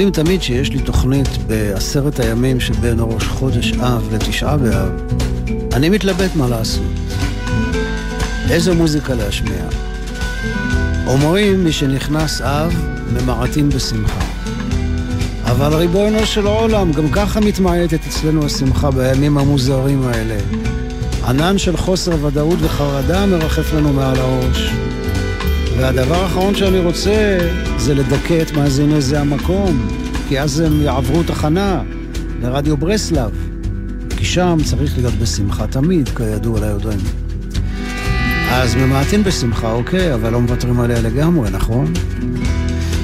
יודעים תמיד שיש לי תוכנית בעשרת הימים שבין ראש חודש אב לתשעה באב. אני מתלבט מה לעשות. איזו מוזיקה להשמיע. אומרים, מי שנכנס אב, ממעטים בשמחה. אבל ריבונו של עולם, גם ככה מתמעטת אצלנו השמחה בימים המוזרים האלה. ענן של חוסר ודאות וחרדה מרחף לנו מעל הראש. והדבר האחרון שאני רוצה זה לדכא את מאזיני זה המקום, כי אז הם יעברו תחנה לרדיו ברסלב, כי שם צריך להיות בשמחה תמיד, כידוע ליודעים. אז ממעטים בשמחה, אוקיי, אבל לא מוותרים עליה לגמרי, נכון?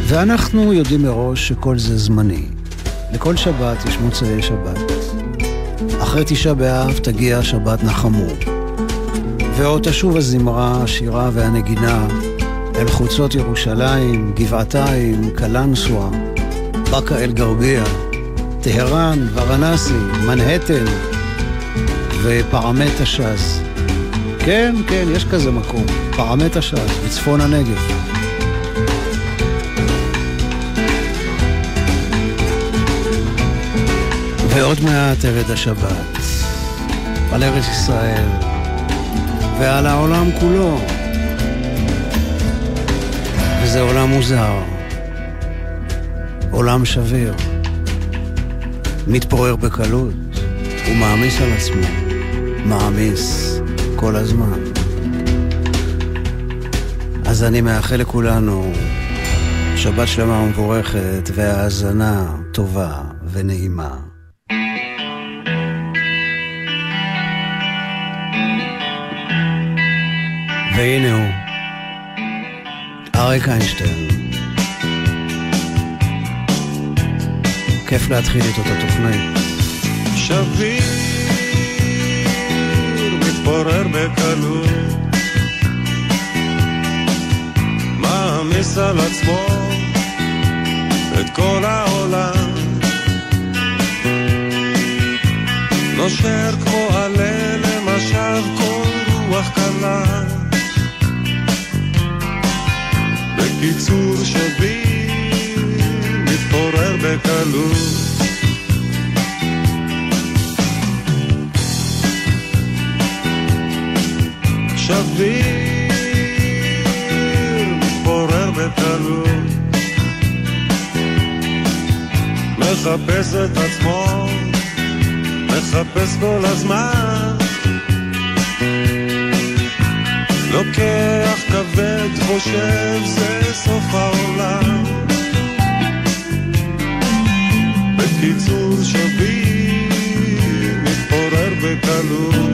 ואנחנו יודעים מראש שכל זה זמני. לכל שבת יש מוצאי שבת. אחרי תשעה באב תגיע שבת נחמו. ועוד תשוב הזמרה, השירה והנגינה אל חוצות ירושלים, גבעתיים, קלנסווה, באקה אל-גרבייה, טהרן, ורנסי, מנהטן ופרמט הש"ז. כן, כן, יש כזה מקום, פרמט הש"ז, בצפון הנגב. ועוד מעט תרד השבת, על ארץ ישראל ועל העולם כולו. וזה עולם מוזר, עולם שביר, מתפורר בקלות, הוא מעמיס על עצמו, מעמיס כל הזמן. אז אני מאחל לכולנו שבת שלמה ומבורכת והאזנה טובה ונעימה. והנה הוא, אריק איינשטיין. כיף להתחיל איתו את התוכנית. שביר מתפורר בקלות מעמיס על עצמו את כל העולם נושר כמו עלה למשב כל רוח קלה בקיצור שביר מתפורר בקלות. שביר מתפורר בקלות. מחפש את עצמו מחפש כל הזמן. לוקח כבד חושב זה סוף העולם בקיצור שביר מתפורר בקלות.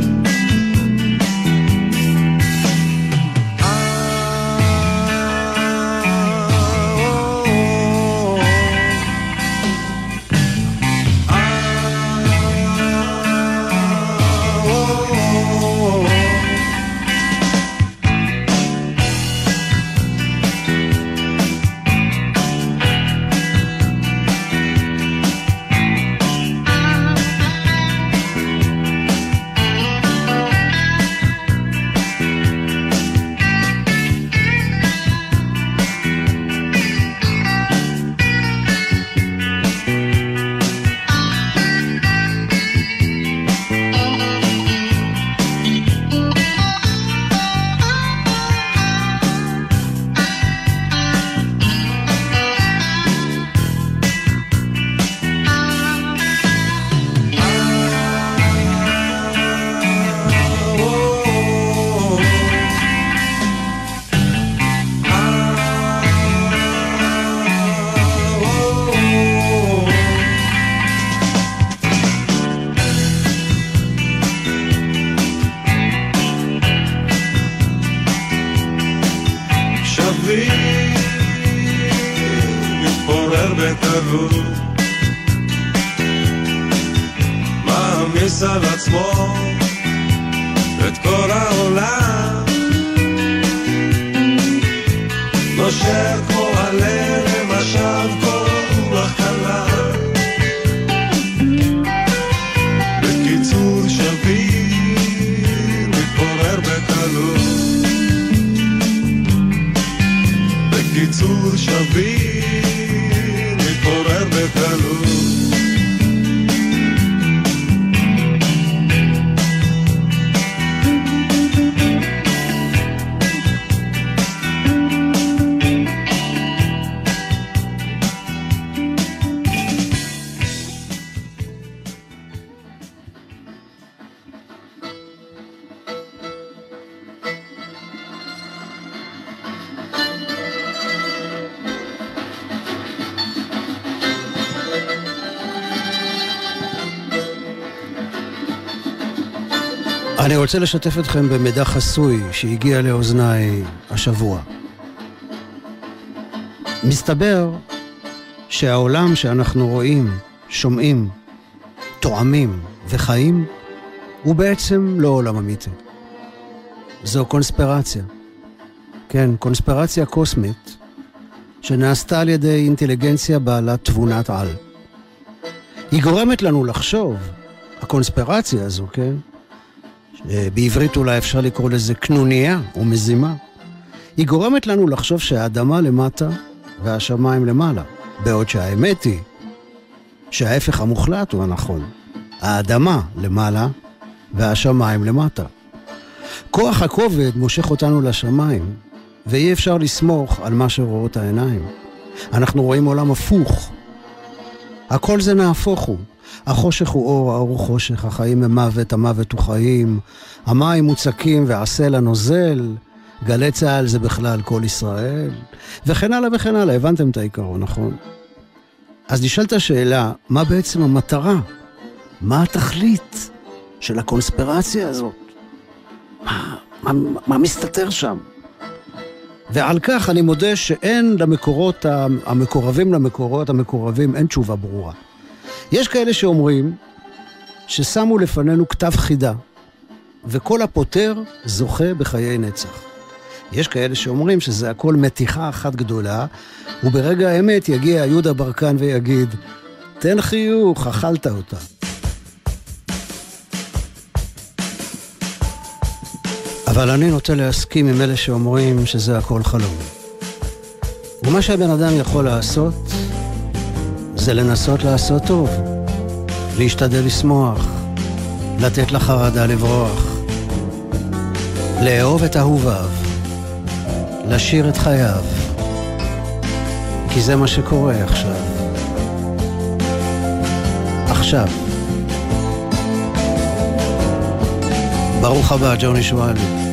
נושר רוצה לשתף אתכם במידע חסוי שהגיע לאוזניי השבוע. מסתבר שהעולם שאנחנו רואים, שומעים, תואמים וחיים, הוא בעצם לא עולם אמיתי. זו קונספירציה. כן, קונספירציה קוסמית שנעשתה על ידי אינטליגנציה בעלת תבונת על. היא גורמת לנו לחשוב, הקונספירציה הזו, כן? בעברית אולי אפשר לקרוא לזה קנוניה או מזימה. היא גורמת לנו לחשוב שהאדמה למטה והשמיים למעלה, בעוד שהאמת היא שההפך המוחלט הוא הנכון. האדמה למעלה והשמיים למטה. כוח הכובד מושך אותנו לשמיים, ואי אפשר לסמוך על מה שרואות העיניים. אנחנו רואים עולם הפוך. הכל זה נהפוך הוא. החושך הוא אור, האור הוא חושך, החיים הם מוות, המוות הוא חיים, המים מוצקים והסלע נוזל, גלי צה"ל זה בכלל כל ישראל, וכן הלאה וכן הלאה, הבנתם את העיקרון, נכון? אז נשאלת השאלה, מה בעצם המטרה? מה התכלית של הקונספירציה הזאת? מה, מה, מה מסתתר שם? ועל כך אני מודה שאין למקורות, המקורבים למקורות המקורבים, אין תשובה ברורה. יש כאלה שאומרים ששמו לפנינו כתב חידה, וכל הפותר זוכה בחיי נצח. יש כאלה שאומרים שזה הכל מתיחה אחת גדולה, וברגע האמת יגיע יהודה ברקן ויגיד, תן חיוך, אכלת אותה. אבל אני נוטה להסכים עם אלה שאומרים שזה הכל חלום. ומה שהבן אדם יכול לעשות, זה לנסות לעשות טוב, להשתדל לשמוח, לתת לחרדה לברוח, לאהוב את אהוביו, לשיר את חייו, כי זה מה שקורה עכשיו. עכשיו. ברוך הבא, ג'וני שואלי.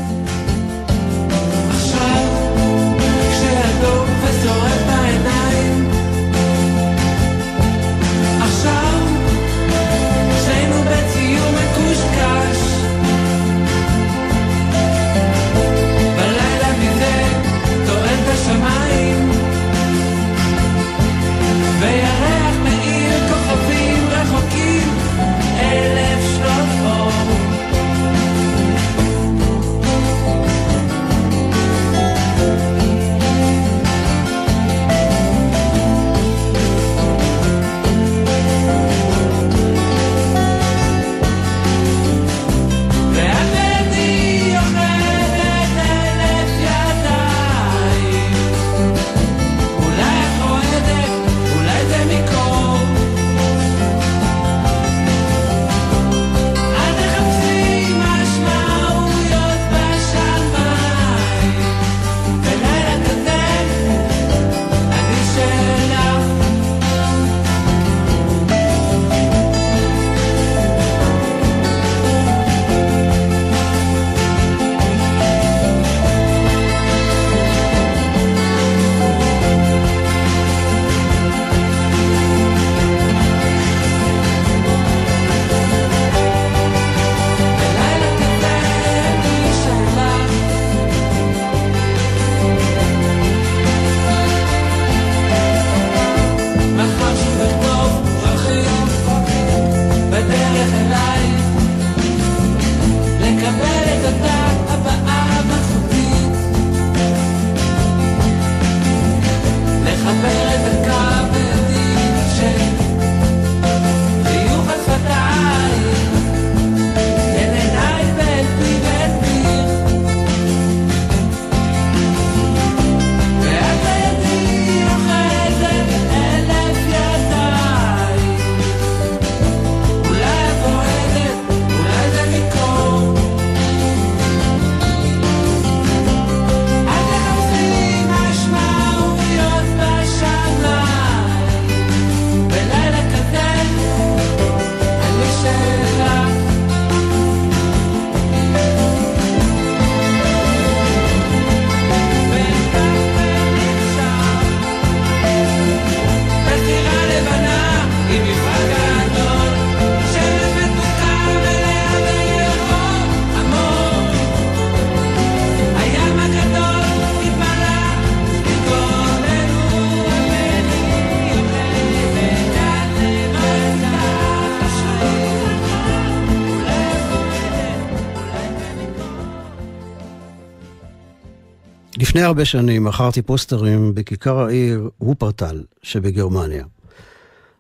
הרבה שנים מכרתי פוסטרים בכיכר העיר וופרטל שבגרמניה.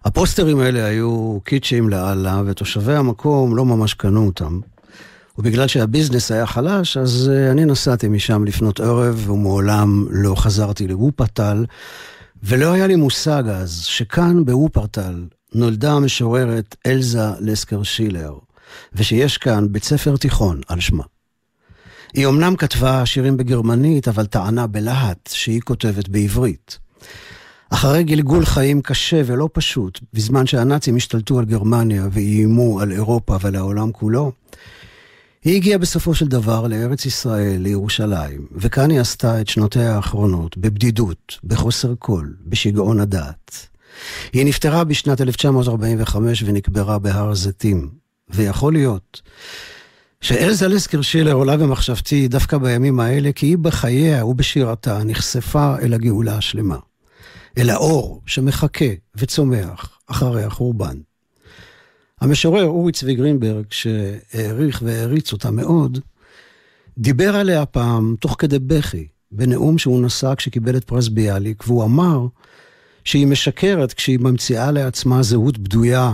הפוסטרים האלה היו קיצ'ים לאללה, ותושבי המקום לא ממש קנו אותם. ובגלל שהביזנס היה חלש, אז אה, אני נסעתי משם לפנות ערב, ומעולם לא חזרתי לוופרטל, ולא היה לי מושג אז שכאן בוופרטל נולדה המשוררת אלזה לסקר שילר, ושיש כאן בית ספר תיכון על שמה. היא אמנם כתבה שירים בגרמנית, אבל טענה בלהט שהיא כותבת בעברית. אחרי גלגול חיים קשה ולא פשוט, בזמן שהנאצים השתלטו על גרמניה ואיימו על אירופה ועל העולם כולו, היא הגיעה בסופו של דבר לארץ ישראל, לירושלים, וכאן היא עשתה את שנותיה האחרונות, בבדידות, בחוסר קול, בשיגעון הדעת. היא נפטרה בשנת 1945 ונקברה בהר הזיתים, ויכול להיות שאלזה לסקר שילר עולה במחשבתי דווקא בימים האלה, כי היא בחייה ובשירתה נחשפה אל הגאולה השלמה. אל האור שמחכה וצומח אחרי החורבן. המשורר אורי צבי גרינברג, שהעריך והעריץ אותה מאוד, דיבר עליה פעם תוך כדי בכי, בנאום שהוא נשא כשקיבל את פרס ביאליק, והוא אמר שהיא משקרת כשהיא ממציאה לעצמה זהות בדויה,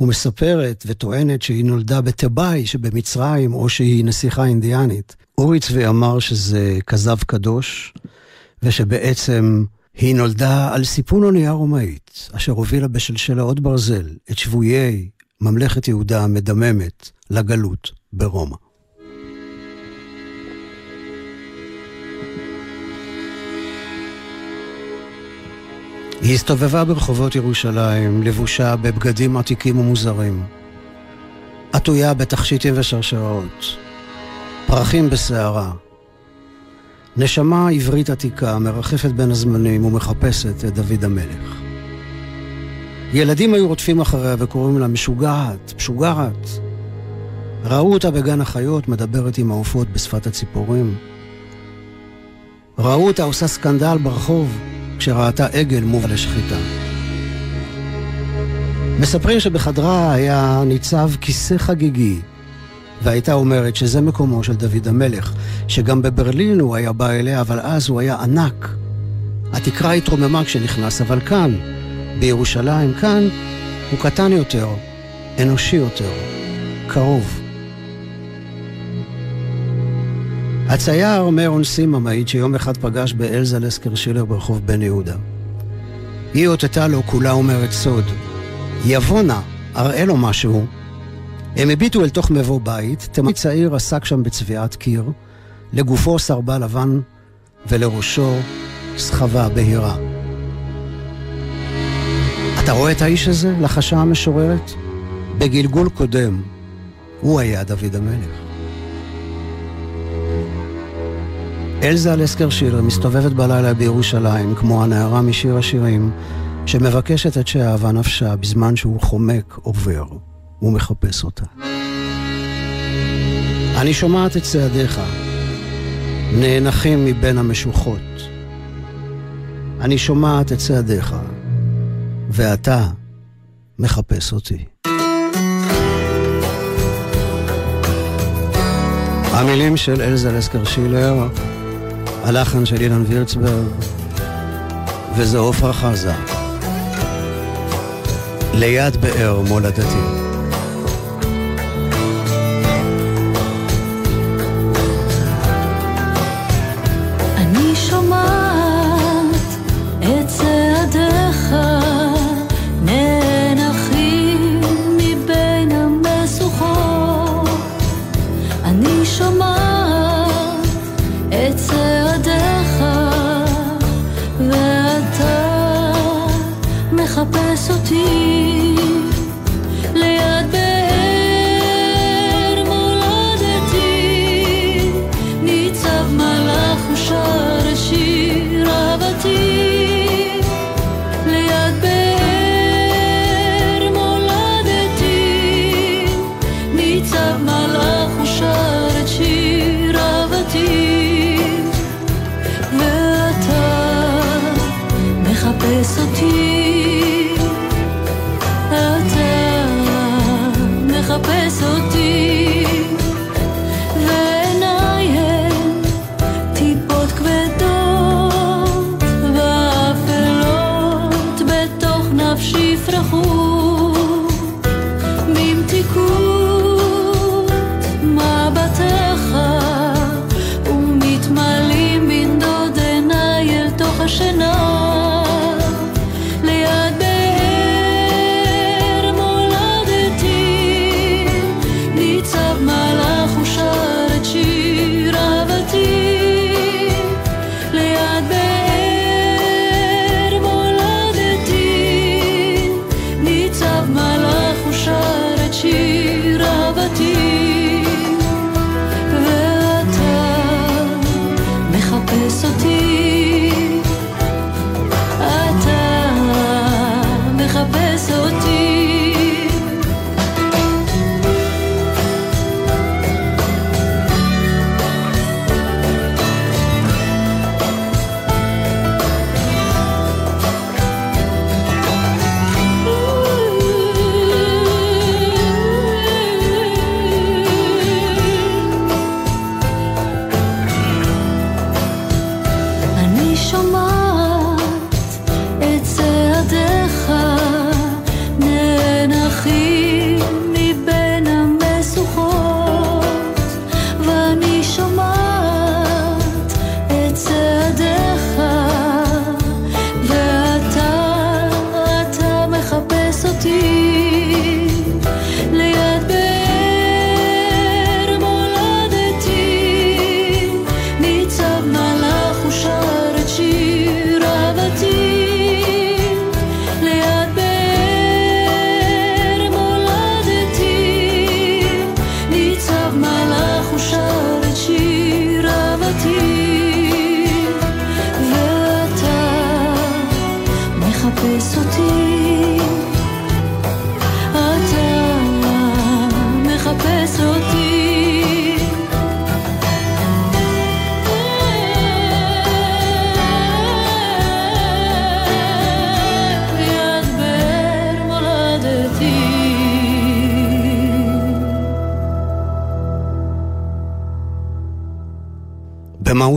ומספרת וטוענת שהיא נולדה בתיבאי שבמצרים, או שהיא נסיכה אינדיאנית. אורי צבי אמר שזה כזב קדוש, ושבעצם היא נולדה על סיפון אונייה רומאית, אשר הובילה בשלשלאות ברזל את שבויי ממלכת יהודה המדממת לגלות ברומא. היא הסתובבה ברחובות ירושלים, לבושה בבגדים עתיקים ומוזרים. עטויה בתכשיטים ושרשראות, פרחים בסערה. נשמה עברית עתיקה מרחפת בין הזמנים ומחפשת את דוד המלך. ילדים היו רודפים אחריה וקוראים לה משוגעת, משוגעת. ראו אותה בגן החיות מדברת עם העופות בשפת הציפורים. ראו אותה עושה סקנדל ברחוב כשראתה עגל מובא לשחיטה. מספרים שבחדרה היה ניצב כיסא חגיגי, והייתה אומרת שזה מקומו של דוד המלך, שגם בברלין הוא היה בא אליה, אבל אז הוא היה ענק. התקרה התרוממה כשנכנס, אבל כאן, בירושלים, כאן, הוא קטן יותר, אנושי יותר, קרוב. הצייר מרון סימה מעיד שיום אחד פגש באלזה לסקר שילר ברחוב בן יהודה. היא אותתה לו כולה אומרת סוד. יבוא נא, אראה לו משהו. הם הביטו אל תוך מבוא בית, תמיד צעיר עסק שם בצביעת קיר, לגופו סרבה לבן ולראשו סחבה בהירה. אתה רואה את האיש הזה? לחשה המשוררת. בגלגול קודם, הוא היה דוד המלך. אלזה לסקר שיר מסתובבת בלילה בירושלים, כמו הנערה משיר השירים, שמבקשת את שאהבה נפשה בזמן שהוא חומק עובר ומחפש אותה. אני שומעת את צעדיך, נאנחים מבין המשוחות. אני שומעת את צעדיך, ואתה מחפש אותי. המילים של אלזה לסקר שילר, הלחן של אילן וירצברג, וזה עופרה חזה. ליד באר מולדתי.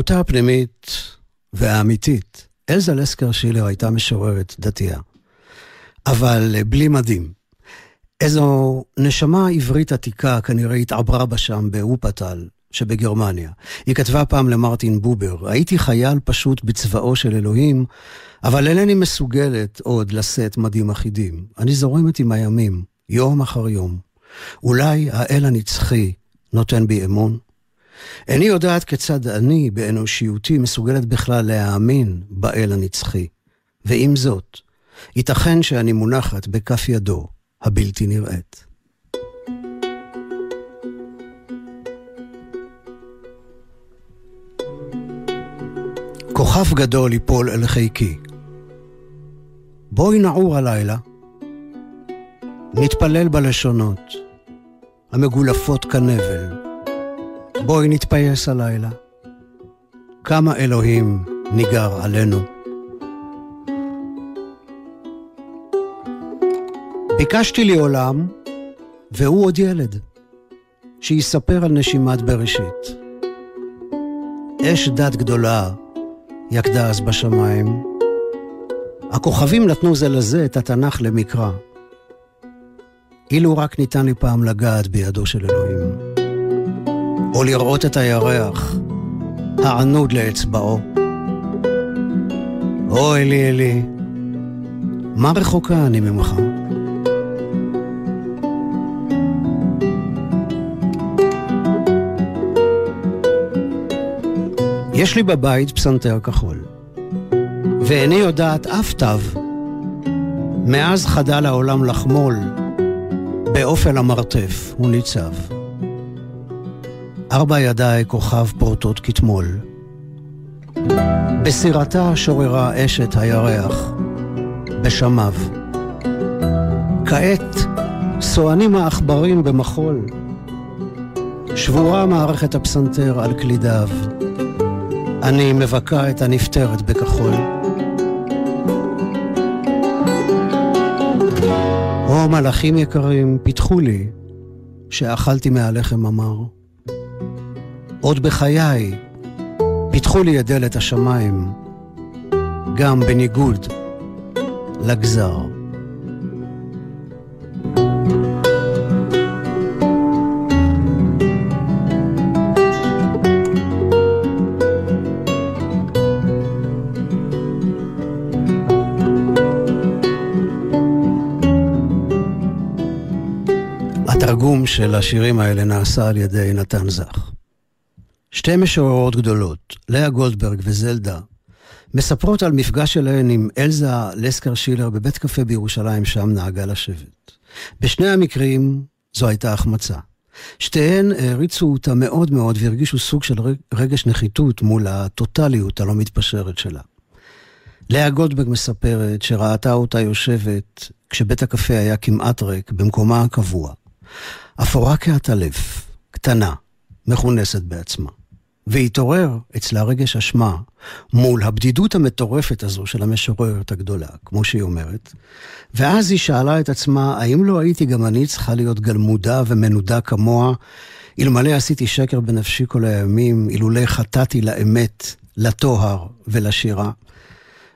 במהותה הפנימית והאמיתית, אלזה לסקר שילר הייתה משוררת דתייה, אבל בלי מדים. איזו נשמה עברית עתיקה כנראה התעברה בה שם באופטל שבגרמניה. היא כתבה פעם למרטין בובר, הייתי חייל פשוט בצבאו של אלוהים, אבל אינני מסוגלת עוד לשאת מדים אחידים. אני זורמת עם הימים, יום אחר יום. אולי האל הנצחי נותן בי אמון? איני יודעת כיצד אני, באנושיותי, מסוגלת בכלל להאמין באל הנצחי. ועם זאת, ייתכן שאני מונחת בכף ידו הבלתי נראית. כוכב גדול ייפול אל חיקי. בואי נעור הלילה, נתפלל בלשונות, המגולפות כנבל. בואי נתפייס הלילה. כמה אלוהים ניגר עלינו. ביקשתי לי עולם, והוא עוד ילד, שיספר על נשימת בראשית. אש דת גדולה יקדה אז בשמיים. הכוכבים נתנו זה לזה את התנ"ך למקרא. אילו רק ניתן לי פעם לגעת בידו של אלוהים. או לראות את הירח, הענוד לאצבעו. או אלי אלי, מה רחוקה אני ממך? יש לי בבית פסנתר כחול, ואיני יודעת אף תו. מאז חדל העולם לחמול, באופן המרתף הוא ניצב. ארבע ידיי כוכב פורטות כתמול. בסירתה שוררה אשת הירח, בשמיו. כעת סוענים העכברים במחול. שבורה מערכת הפסנתר על קלידיו. אני מבכה את הנפטרת בכחול. או מלאכים יקרים, פיתחו לי שאכלתי מהלחם המר. עוד בחיי פיתחו לי את דלת השמיים, גם בניגוד לגזר. התרגום של השירים האלה נעשה על ידי נתן זך. שתי משוררות גדולות, לאה גולדברג וזלדה, מספרות על מפגש שלהן עם אלזה לסקר שילר בבית קפה בירושלים, שם נהגה לשבת. בשני המקרים זו הייתה החמצה. שתיהן העריצו אותה מאוד מאוד והרגישו סוג של רגש נחיתות מול הטוטליות הלא מתפשרת שלה. לאה גולדברג מספרת שראתה אותה יושבת כשבית הקפה היה כמעט ריק במקומה הקבוע. אפורה כעטלף, קטנה, מכונסת בעצמה. והתעורר אצלה רגש אשמה מול הבדידות המטורפת הזו של המשוררת הגדולה, כמו שהיא אומרת. ואז היא שאלה את עצמה, האם לא הייתי גם אני צריכה להיות גלמודה ומנודה כמוה, אלמלא עשיתי שקר בנפשי כל הימים, אילולא חטאתי לאמת, לטוהר ולשירה.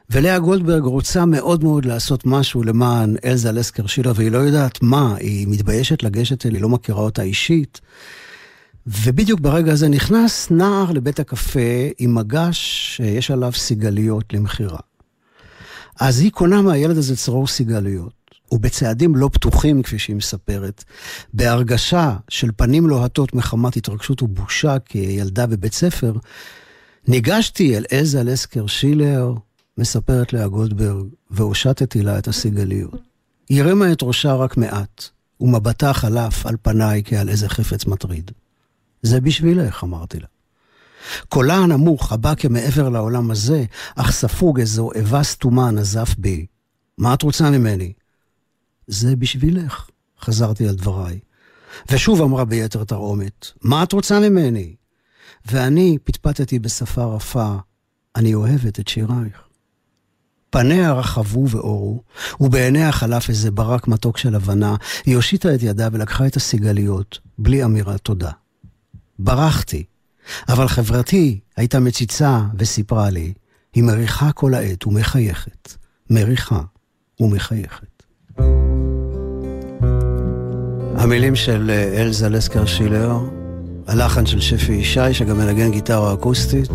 ולאה גולדברג רוצה מאוד מאוד לעשות משהו למען אלזה לסקר שילר, והיא לא יודעת מה, היא מתביישת לגשת אליה, היא לא מכירה אותה אישית. ובדיוק ברגע הזה נכנס נער לבית הקפה עם מגש שיש עליו סיגליות למכירה. אז היא קונה מהילד הזה צרור סיגליות, ובצעדים לא פתוחים, כפי שהיא מספרת, בהרגשה של פנים לוהטות מחמת התרגשות ובושה כילדה בבית ספר, ניגשתי אל עזה לסקר שילר, מספרת לאה גולדברג, והושטתי לה את הסיגליות. היא הרימה את ראשה רק מעט, ומבטה חלף על פניי כעל איזה חפץ מטריד. זה בשבילך, אמרתי לה. קולה הנמוך, הבא כמעבר לעולם הזה, אך ספוג איזו איבה סתומה נזף בי. מה את רוצה ממני? זה בשבילך, חזרתי על דבריי. ושוב אמרה ביתר תרעומת, מה את רוצה ממני? ואני פטפטתי בשפה רפה, אני אוהבת את שירייך. פניה רחבו ואורו, ובעיניה חלף איזה ברק מתוק של הבנה, היא הושיטה את ידה ולקחה את הסיגליות, בלי אמירת תודה. ברחתי, אבל חברתי הייתה מציצה וסיפרה לי, היא מריחה כל העת ומחייכת. מריחה ומחייכת. המילים של אה, אלזה לסקר שילר, הלחן של שפי ישי, שגם מנגן גיטרה אקוסטית,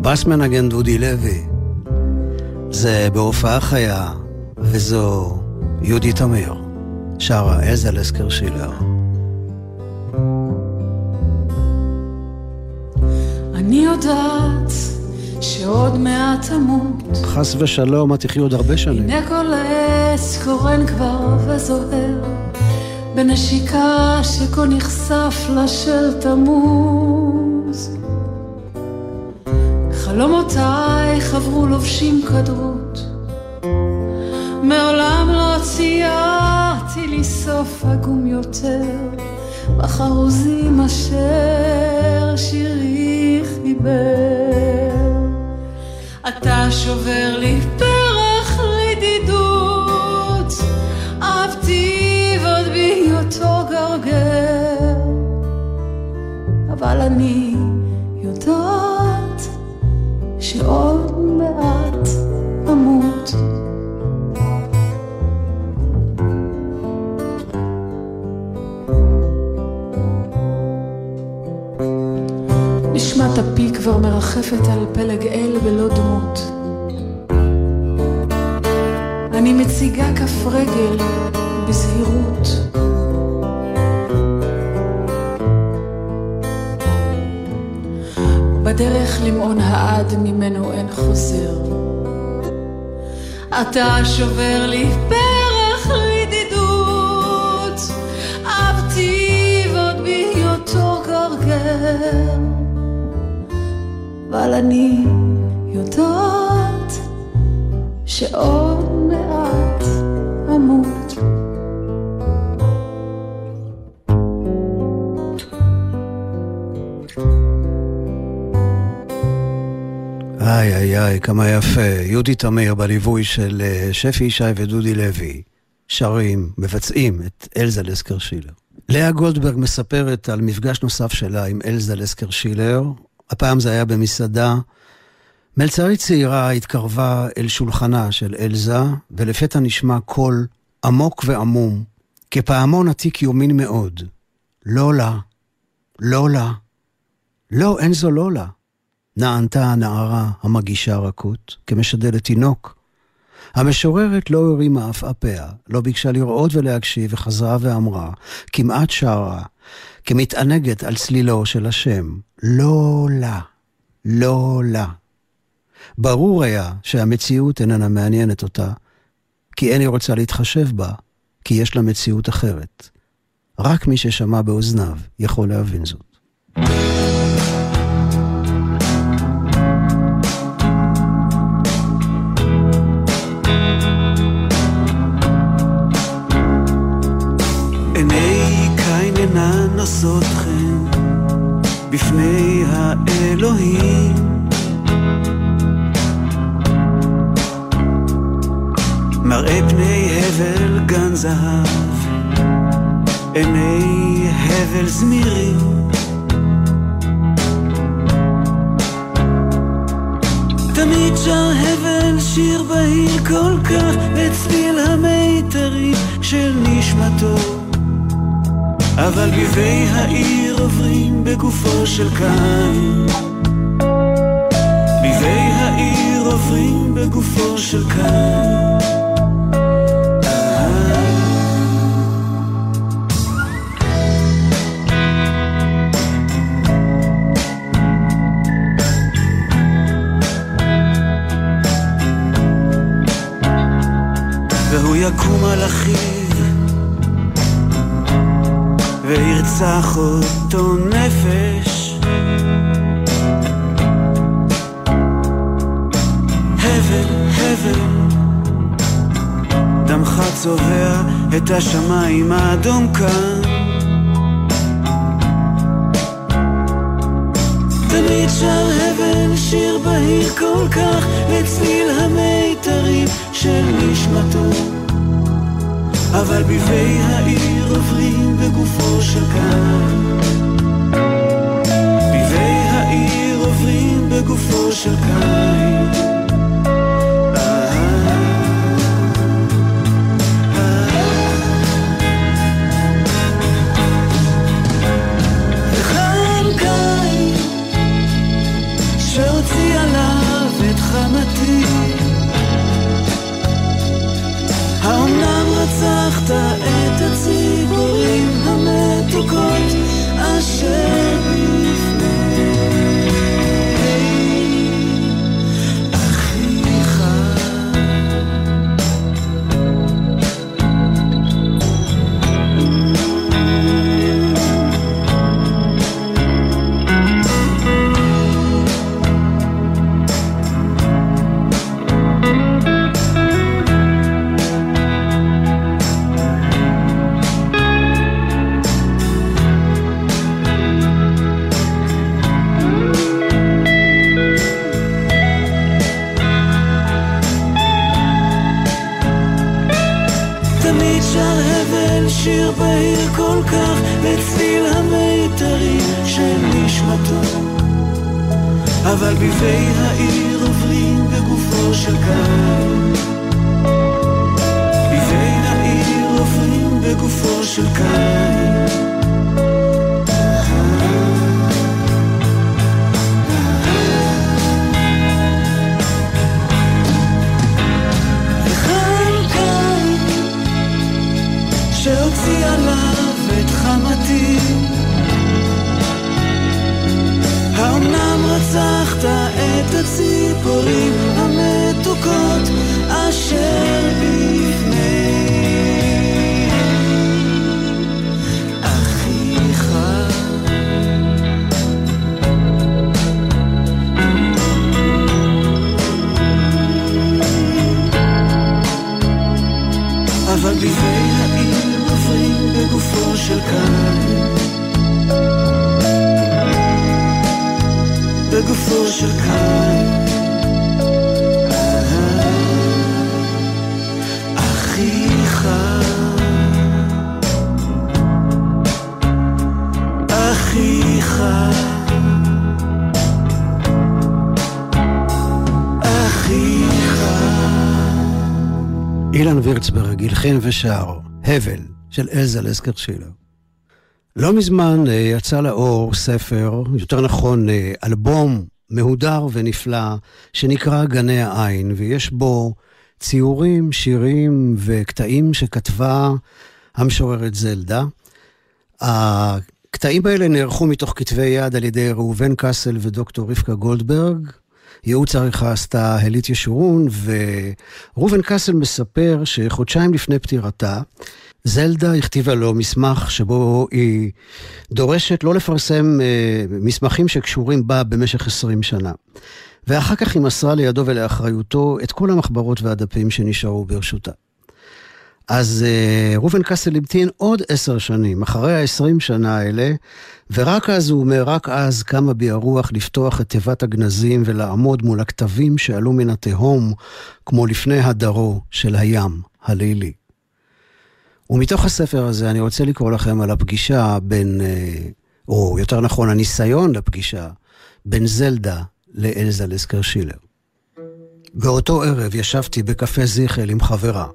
בס מנגן דודי לוי. זה בהופעה חיה, וזו יהודי תמיר, שרה אלזה לסקר שילר. אני יודעת שעוד מעט אמות. חס ושלום, את תחי עוד הרבה שנים. הנה כל עץ קורן כבר וזוהר, בנשיקה שכה נחשף לה של תמוז. חלומותיי חברו לובשים כדרות, מעולם לא ציירתי לי סוף עגום יותר, בחרוזים אשר שירי חיבר. אתה שובר לי פרח לידידות, אהבתי ועוד בהיותו גרגר. אבל אני יודעת כבר מרחפת על פלג אל בלא דמות. אני מציגה כף רגל בזהירות. בדרך למעון העד ממנו אין חוזר. אתה שובר לי פרח לידידות, אהבתי ועוד בהיותו גרגר. אבל אני יודעת שעוד מעט אמות. איי איי איי, כמה יפה. יהודי תמיר בליווי של אה, שפי ישי ודודי לוי, שרים, מבצעים את אלזה לסקר שילר. לאה גולדברג מספרת על מפגש נוסף שלה עם אלזה לסקר שילר. הפעם זה היה במסעדה. מלצרית צעירה התקרבה אל שולחנה של אלזה, ולפתע נשמע קול עמוק ועמום, כפעמון עתיק יומין מאוד. לולה, לולה, לא, אין זו לולה. נענתה הנערה המגישה רכות, כמשדלת תינוק. המשוררת לא הרימה אף אפיה, לא ביקשה לראות ולהקשיב, וחזרה ואמרה, כמעט שרה, כמתענגת על צלילו של השם, לא לה, לא לה. ברור היה שהמציאות איננה מעניינת אותה, כי אין היא רוצה להתחשב בה, כי יש לה מציאות אחרת. רק מי ששמע באוזניו יכול להבין זאת. נושאות חן בפני האלוהים. מראה פני הבל גן זהב, עיני הבל זמירים. תמיד שר הבל שיר בהיר כל כך בצליל המיתרים של נשמתו. אבל ביבי העיר עוברים בגופו של קין. ביבי העיר עוברים בגופו של קין. והוא יקום על אחיו וירצח אותו נפש. הבל, הבל, דמך צובע את השמיים האדום כאן. תמיד שר הבל שיר בהיר כל כך לצליל המיתרים של נשמתו. אבל ביבי העיר עוברים בגופו של קם. ביבי העיר עוברים בגופו של קין. שהוציא עליו רצחת את הציפורים המתוקות אשר נשמתו אבל ביבי העיר עוברים בגופו של קין ביבי העיר עוברים בגופו של קין אילן וירצברג הלחין ושר, הבל. של אלזה לסקר שילר. לא מזמן אה, יצא לאור ספר, יותר נכון אה, אלבום מהודר ונפלא, שנקרא גני העין, ויש בו ציורים, שירים וקטעים שכתבה המשוררת זלדה. הקטעים האלה נערכו מתוך כתבי יד על ידי ראובן קאסל ודוקטור רבקה גולדברג. ייעוץ עריכה עשתה הלית ישורון, וראובן קאסל מספר שחודשיים לפני פטירתה, זלדה הכתיבה לו מסמך שבו היא דורשת לא לפרסם אה, מסמכים שקשורים בה במשך 20 שנה. ואחר כך היא מסרה לידו ולאחריותו את כל המחברות והדפים שנשארו ברשותה. אז אה, ראובן קאסל המתין עוד עשר שנים, אחרי ה-20 שנה האלה, ורק אז, הוא אומר, רק אז קמה בי הרוח לפתוח את תיבת הגנזים ולעמוד מול הכתבים שעלו מן התהום, כמו לפני הדרו של הים הלילי. ומתוך הספר הזה אני רוצה לקרוא לכם על הפגישה בין, אה, או יותר נכון, הניסיון לפגישה בין זלדה לאלזה לסקר שילר. באותו ערב ישבתי בקפה זיכל עם חברה.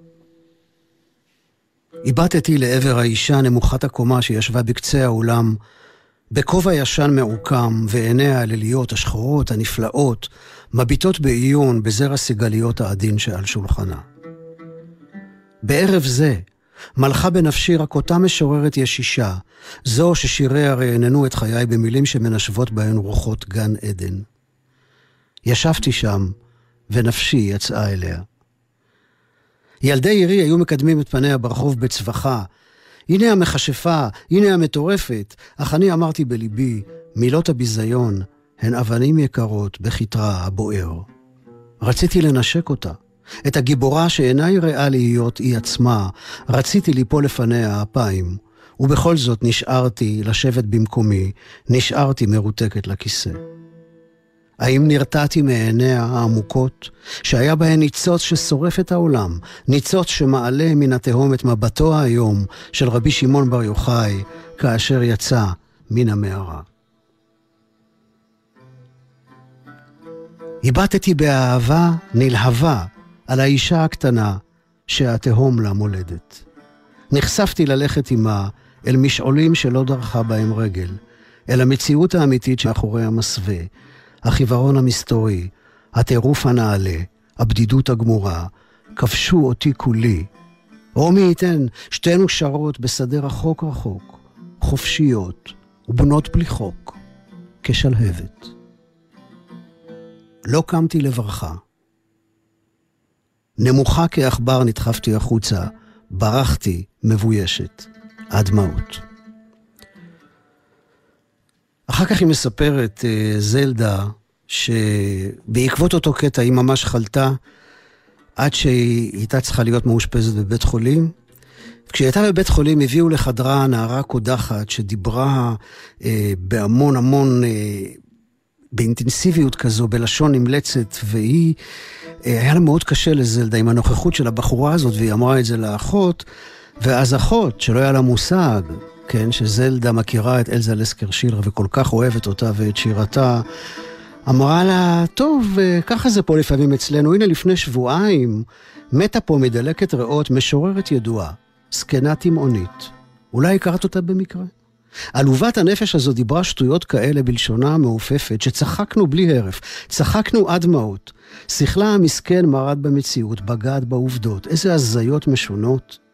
הבטתי לעבר האישה נמוכת הקומה שישבה בקצה האולם, בכובע ישן מעוקם, ועיניה הליליות השחורות, הנפלאות, מביטות בעיון בזר הסיגליות העדין שעל שולחנה. בערב זה, מלכה בנפשי רק אותה משוררת ישישה, זו ששיריה רעננו את חיי במילים שמנשבות בהן רוחות גן עדן. ישבתי שם, ונפשי יצאה אליה. ילדי עירי היו מקדמים את פניה ברחוב בצווחה. הנה המכשפה, הנה המטורפת, אך אני אמרתי בליבי, מילות הביזיון הן אבנים יקרות בכתרה הבוער. רציתי לנשק אותה. את הגיבורה שאינה יראה להיות היא עצמה, רציתי ליפול לפניה אפיים, ובכל זאת נשארתי לשבת במקומי, נשארתי מרותקת לכיסא. האם נרתעתי מעיניה העמוקות, שהיה בהן ניצוץ ששורף את העולם, ניצוץ שמעלה מן התהום את מבטו היום של רבי שמעון בר יוחאי, כאשר יצא מן המערה. הבטתי באהבה נלהבה על האישה הקטנה שהתהום לה מולדת. נחשפתי ללכת עמה אל משעולים שלא דרכה בהם רגל, אל המציאות האמיתית שאחורי המסווה, החיוורון המסתורי, הטירוף הנעלה, הבדידות הגמורה, כבשו אותי כולי. או מי ייתן, שתינו שרות בשדה רחוק רחוק, חופשיות ובנות בלי חוק, כשלהבת. לא קמתי לברכה. נמוכה כעכבר נדחפתי החוצה, ברחתי מבוישת, עד דמעות. אחר כך היא מספרת, אה, זלדה, שבעקבות אותו קטע היא ממש חלתה עד שהיא הייתה צריכה להיות מאושפזת בבית חולים. כשהיא הייתה בבית חולים הביאו לחדרה נערה קודחת שדיברה אה, בהמון המון, אה, באינטנסיביות כזו, בלשון נמלצת, והיא אה, היה לה מאוד קשה לזלדה עם הנוכחות של הבחורה הזאת, והיא אמרה את זה לאחות, ואז אחות, שלא היה לה מושג, כן, שזלדה מכירה את אלזה לסקר שילר וכל כך אוהבת אותה ואת שירתה, אמרה לה, טוב, אה, ככה זה פה לפעמים אצלנו. הנה, לפני שבועיים מתה פה מדלקת ריאות משוררת ידועה, זקנה תימהונית. אולי הכרת אותה במקרה? עלובת הנפש הזו דיברה שטויות כאלה בלשונה המעופפת, שצחקנו בלי הרף, צחקנו עד דמעות. שכלה המסכן מרד במציאות, בגד בעובדות, איזה הזיות משונות.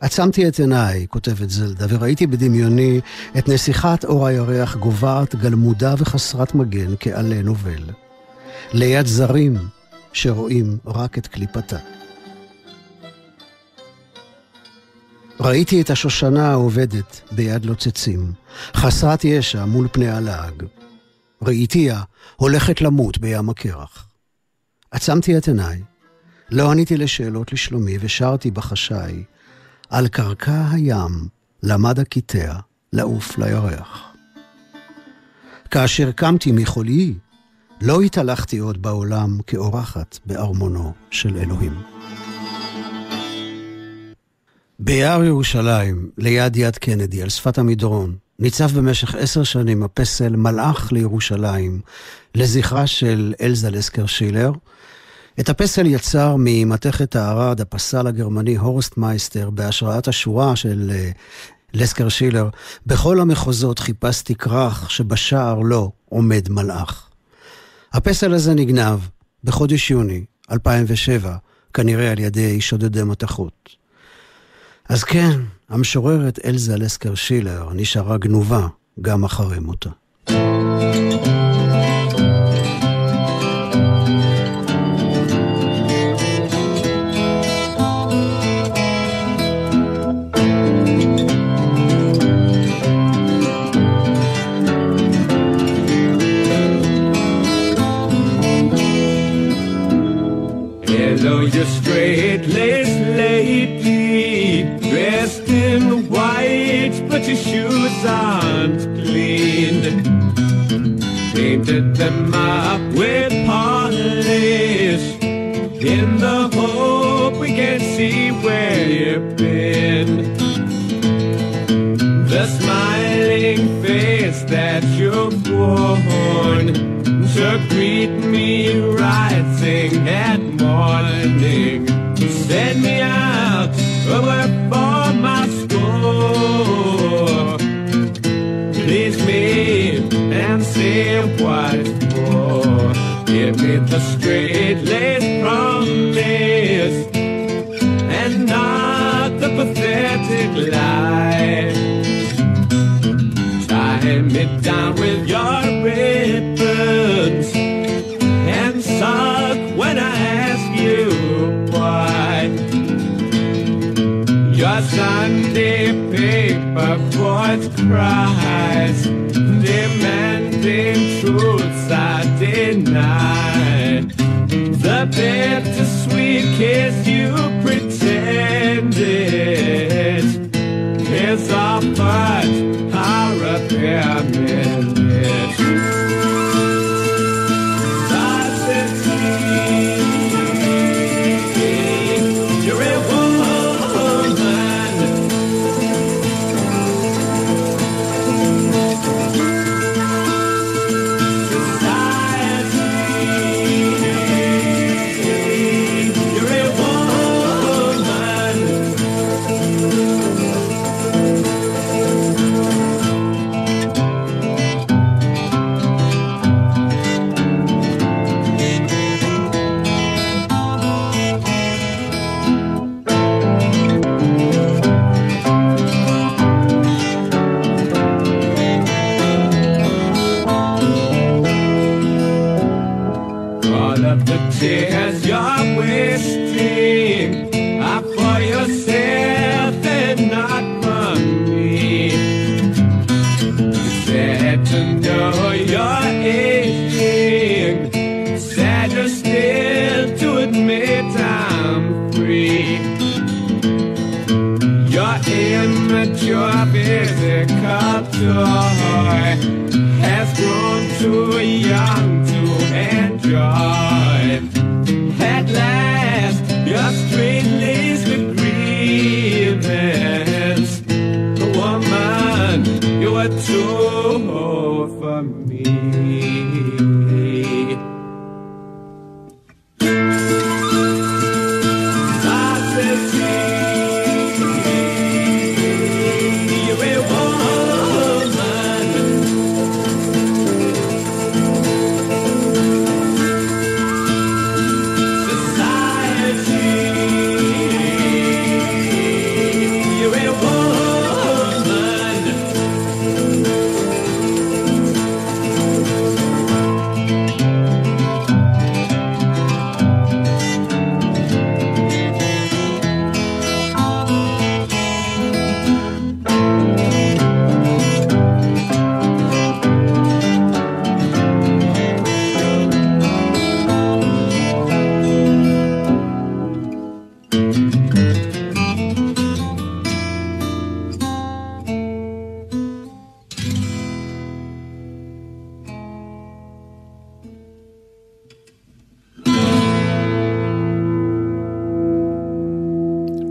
עצמתי את עיניי, כותבת זלדה, וראיתי בדמיוני את נסיכת אור הירח גוועת, גלמודה וחסרת מגן כעלה נובל. ליד זרים שרואים רק את קליפתה. ראיתי את השושנה העובדת ביד לוצצים, חסרת ישע מול פני הלעג. ראיתיה הולכת למות בים הקרח. עצמתי את עיניי, לא עניתי לשאלות לשלומי ושרתי בחשאי, על קרקע הים למד הקיטע לעוף לירח. כאשר קמתי מחולי, לא התהלכתי עוד בעולם כאורחת בארמונו של אלוהים. ביער ירושלים, ליד יד קנדי, על שפת המדרון, ניצב במשך עשר שנים הפסל מלאך לירושלים, לזכרה של אלזה לסקר שילר. את הפסל יצר ממתכת הערד הפסל הגרמני הורסט מייסטר בהשראת השורה של אה, לסקר שילר, בכל המחוזות חיפשתי כרך שבשער לו עומד מלאך. הפסל הזה נגנב בחודש יוני 2007, כנראה על ידי שודדי מתכות. אז כן, המשוררת אלזה לסקר שילר נשארה גנובה גם אחרי מותה. Hello, Painted them up with polish, in the hope we can see where you've been. The smiling face that you've worn to greet me rising at morning. Send me out over what for. Give me the straight laced promise and not the pathetic lie. Tie me down with your ribbons and suck when I ask you why. Your Sunday paper voice cries, demanding truths Deny. The bittersweet kiss you pretended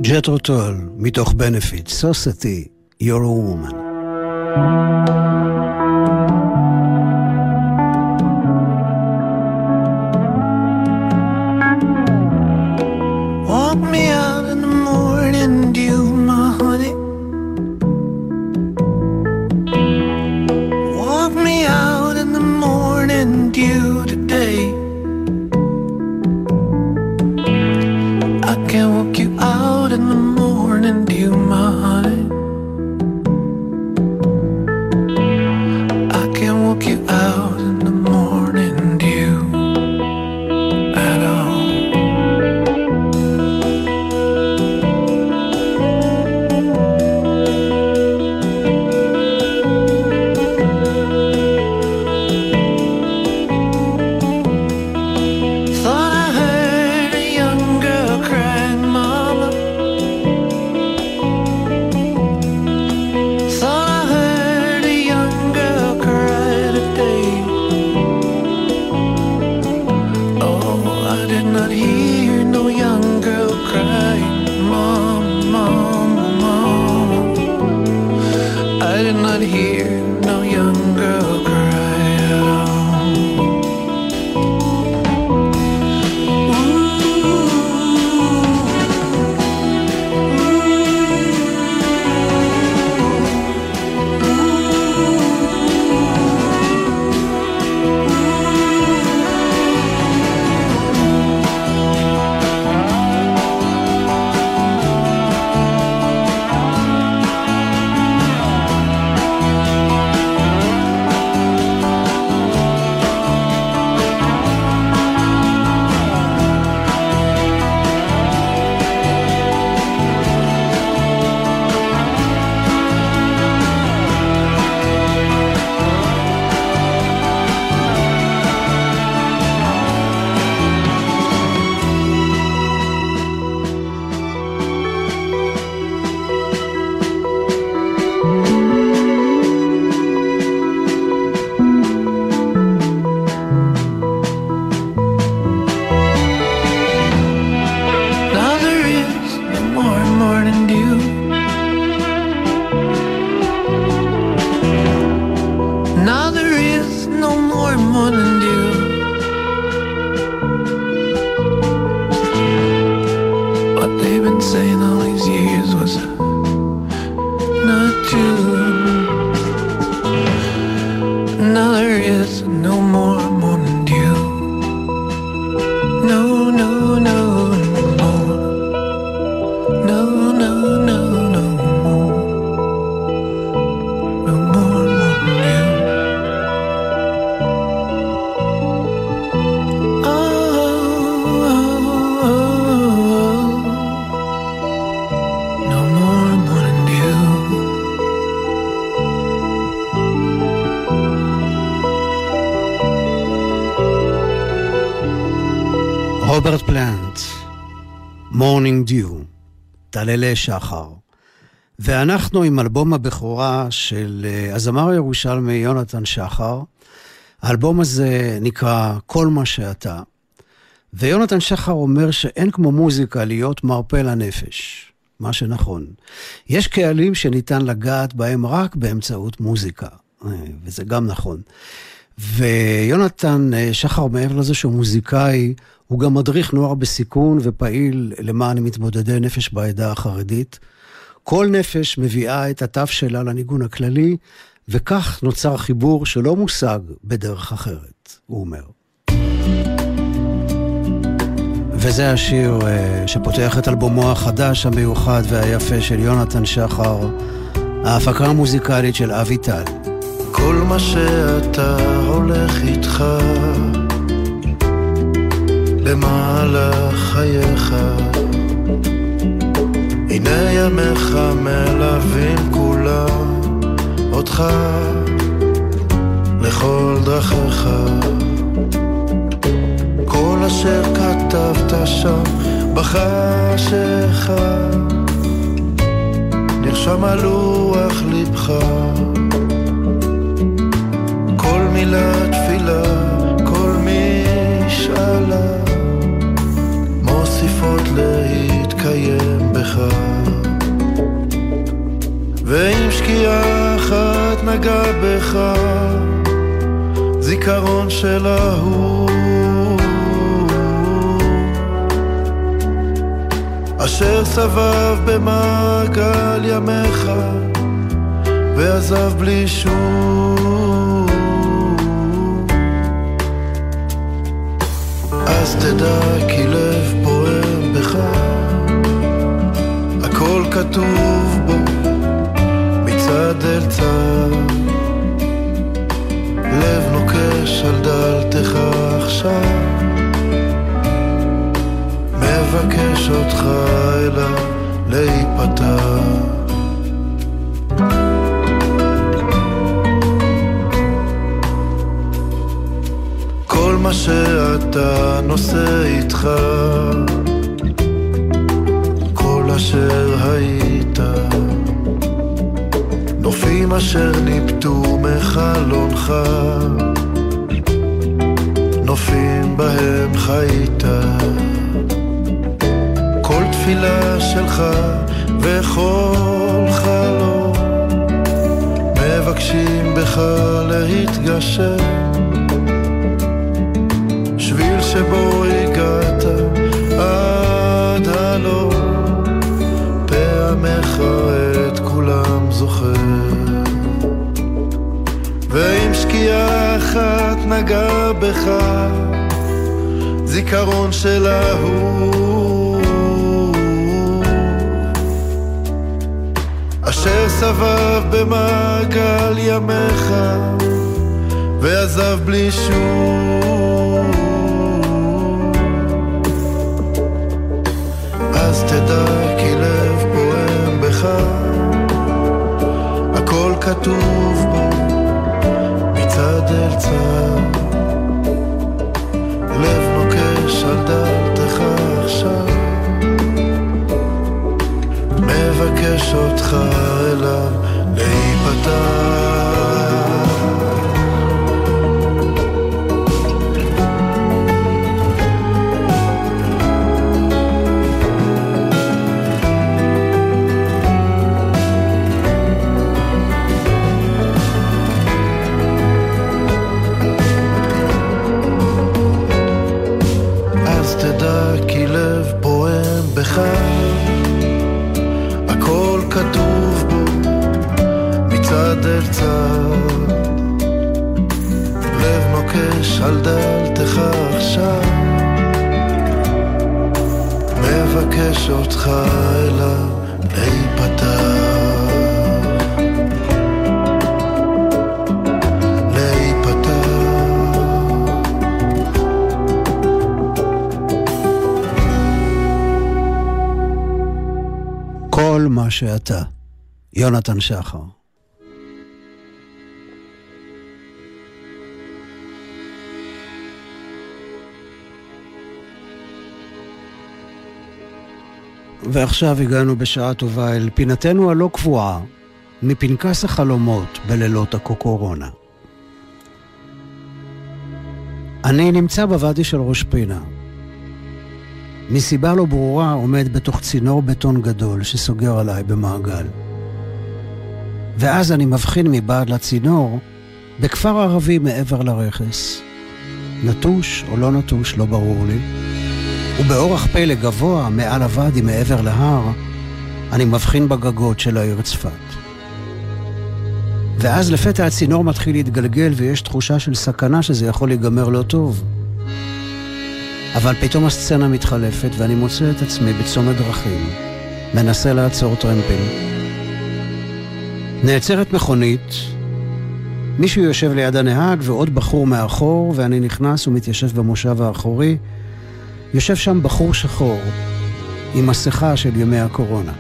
ג'טרו טול, מתוך בנפיט, סוסטי, You're a woman. רוברט פלנט, Morning Dew, טללי שחר. ואנחנו עם אלבום הבכורה של אה, הזמר הירושלמי יונתן שחר. האלבום הזה נקרא כל מה שאתה. ויונתן שחר אומר שאין כמו מוזיקה להיות מרפא לנפש, מה שנכון. יש קהלים שניתן לגעת בהם רק באמצעות מוזיקה, אה, וזה גם נכון. ויונתן אה, שחר, מעבר לזה שהוא מוזיקאי, הוא גם מדריך נוער בסיכון ופעיל למען מתמודדי נפש בעדה החרדית. כל נפש מביאה את התו שלה לניגון הכללי, וכך נוצר חיבור שלא מושג בדרך אחרת, הוא אומר. וזה השיר אה, שפותח את אלבומו החדש, המיוחד והיפה של יונתן שחר, ההפקה המוזיקלית של אבי טל. כל מה שאתה הולך איתך במהלך חייך. הנה ימיך מלווים כולם אותך לכל דרכיך. כל אשר כתבת שם בחשיכה נרשם על לוח לבך כל מילה תפילה, כל משאלה, להתקיים בך. ואם שקיעה אחת נגע בך. זיכרון של ההוא. אשר סבב במעגל ימיך ועזב בלי שוב אז תדע כי לב כתוב בו מצד אל צד. לב נוקש על דלתך עכשיו. מבקש אותך אליו להיפתח. כל מה שאתה נושא איתך אשר היית. נופים אשר ניפטו מחלונך. נופים בהם חיית. כל תפילה שלך וכל חלום. מבקשים בך להתגשם שביל שבו הגעת עד הלא שקיעה אחת נגע בך זיכרון של ההוא אשר סבב במעגל ימיך ועזב בלי שוב. אז תדע כי לב פועם בך הכל כתוב בו מצד אל צד. לב נוקש על דלתך עכשיו. מבקש אותך אליו להיפתח מבקש אותך אליו להיפתח להיפתח כל מה שאתה. יונתן שחר. ועכשיו הגענו בשעה טובה אל פינתנו הלא קבועה, מפנקס החלומות בלילות הקוקורונה. אני נמצא בוואדי של ראש פינה. מסיבה לא ברורה עומד בתוך צינור בטון גדול שסוגר עליי במעגל. ואז אני מבחין מבעד לצינור בכפר ערבי מעבר לרכס. נטוש או לא נטוש, לא ברור לי. ובאורח פלא גבוה מעל הוואדי מעבר להר, אני מבחין בגגות של העיר צפת. ואז לפתע הצינור מתחיל להתגלגל ויש תחושה של סכנה שזה יכול להיגמר לא טוב. אבל פתאום הסצנה מתחלפת ואני מוצא את עצמי בצומת דרכים, מנסה לעצור טרמפים. נעצרת מכונית, מישהו יושב ליד הנהג ועוד בחור מאחור, ואני נכנס ומתיישב במושב האחורי. יושב שם בחור שחור, עם מסכה של ימי הקורונה.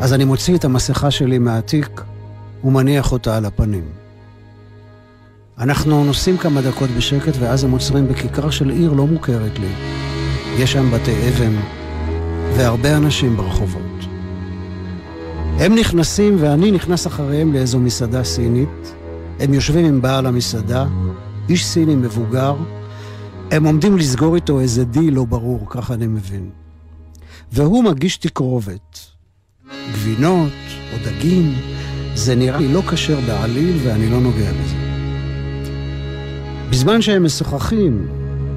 אז אני מוציא את המסכה שלי מהתיק ומניח אותה על הפנים. אנחנו נוסעים כמה דקות בשקט ואז הם עוצרים בכיכר של עיר לא מוכרת לי. יש שם בתי אבן והרבה אנשים ברחובות. הם נכנסים ואני נכנס אחריהם לאיזו מסעדה סינית. הם יושבים עם בעל המסעדה, איש סיני מבוגר. הם עומדים לסגור איתו איזה דיל לא ברור, ככה אני מבין. והוא מגיש תקרובת. גבינות או דגים, זה נראה לי לא כשר בעליל ואני לא נוגע בזה. בזמן שהם משוחחים,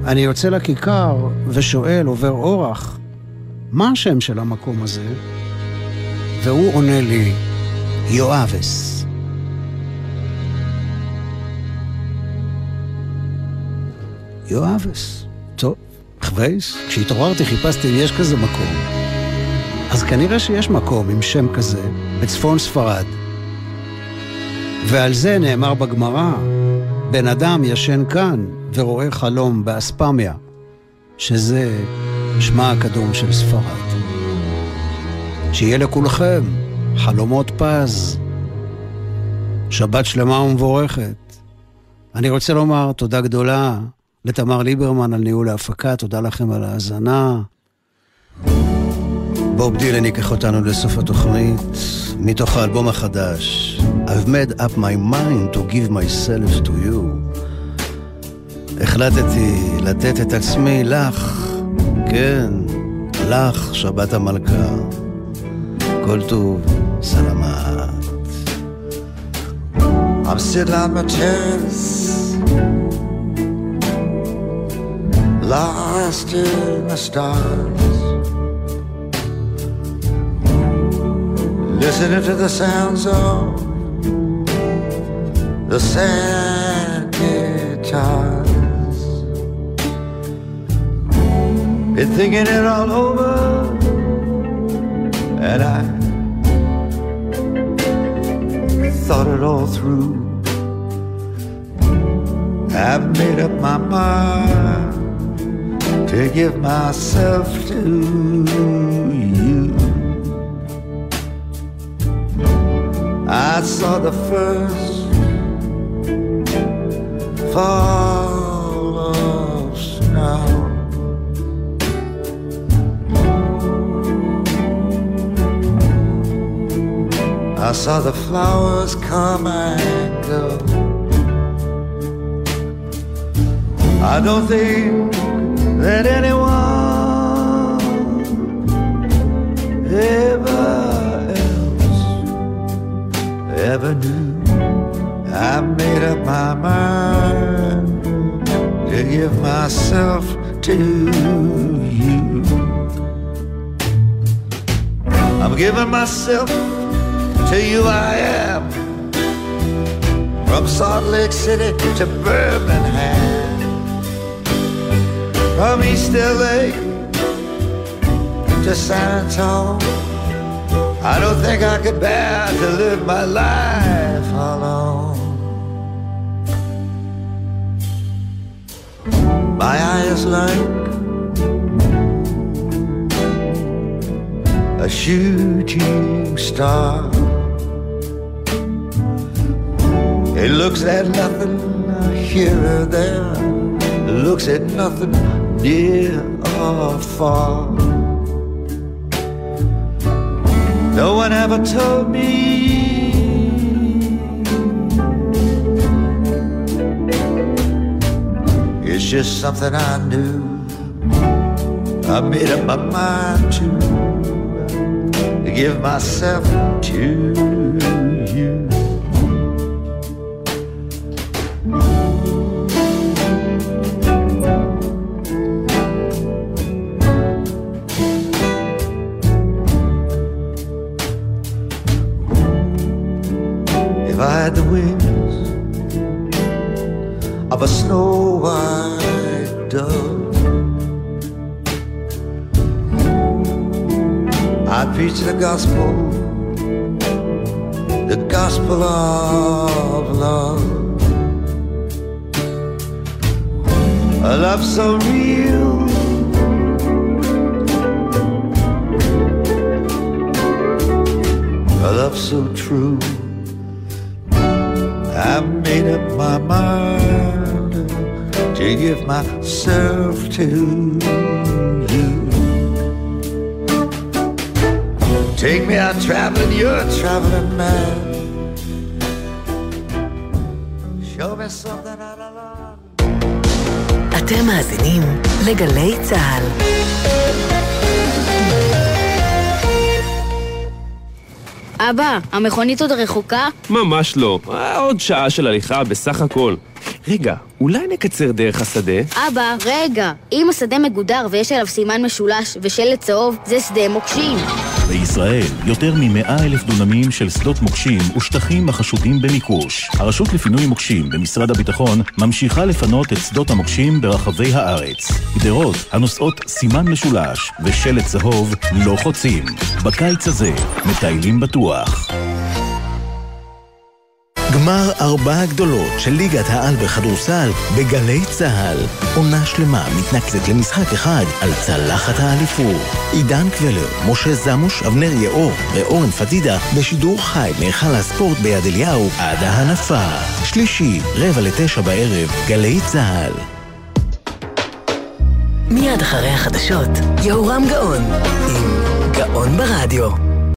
אני יוצא לכיכר ושואל, עובר אורח, מה השם של המקום הזה? והוא עונה לי, יואבס. יואבס. טוב, חווייס, כשהתעוררתי חיפשתי אם יש כזה מקום. אז כנראה שיש מקום עם שם כזה בצפון ספרד. ועל זה נאמר בגמרא, בן אדם ישן כאן ורואה חלום באספמיה, שזה שמה הקדום של ספרד. שיהיה לכולכם חלומות פז, שבת שלמה ומבורכת. אני רוצה לומר תודה גדולה לתמר ליברמן על ניהול ההפקה, תודה לכם על ההאזנה. בוב דילן ייקח אותנו לסוף התוכנית, מתוך האלבום החדש, I've made up my mind to give myself to you. החלטתי לתת את עצמי לך, כן, לך, שבת המלכה. כל טוב, סלמת. I'm sitting on my terrace, lost in the stars, listening to the sounds of the sad guitars. Been thinking it all over, and I thought it all through. I've made up my mind to give myself to you. I saw the first fall of snow. I saw the flowers come and go. I don't think that anyone ever else ever knew. I made up my mind to give myself to you. I'm giving myself to you I am From Salt Lake City to Birmingham From East LA to San Antonio. I don't think I could bear to live my life alone. My eyes like a shooting star. It looks at nothing here or there, it looks at nothing near or far. No one ever told me. It's just something I knew. I made up my mind to to give myself to you. I preach the gospel, the gospel of love. A love so real. A love so true. I've made up my mind to give myself to you. Take me out traveling, you're a traveling man. Show me something out of love. אתם מאזינים לגלי צה"ל. אבא, המכונית עוד רחוקה? ממש לא. אה, עוד שעה של הליכה בסך הכל. רגע, אולי נקצר דרך השדה? אבא, רגע. אם השדה מגודר ויש עליו סימן משולש ושלט צהוב, זה שדה מוקשים. בישראל, יותר מ-100 אלף דונמים של שדות מוקשים ושטחים החשודים במיקוש. הרשות לפינוי מוקשים במשרד הביטחון ממשיכה לפנות את שדות המוקשים ברחבי הארץ. גדרות הנושאות סימן משולש ושלט צהוב לא חוצים. בקיץ הזה, מטיילים בטוח. גמר ארבע הגדולות של ליגת העל בכדורסל בגלי צה"ל. עונה שלמה מתנקזת למשחק אחד על צלחת האליפות. עידן קבלר, משה זמוש, אבנר יאור ואורן פדידה בשידור חי מהיכל הספורט ביד אליהו עד ההנפה. שלישי, רבע לתשע בערב, גלי צה"ל. מיד אחרי החדשות, יהורם גאון, עם גאון ברדיו.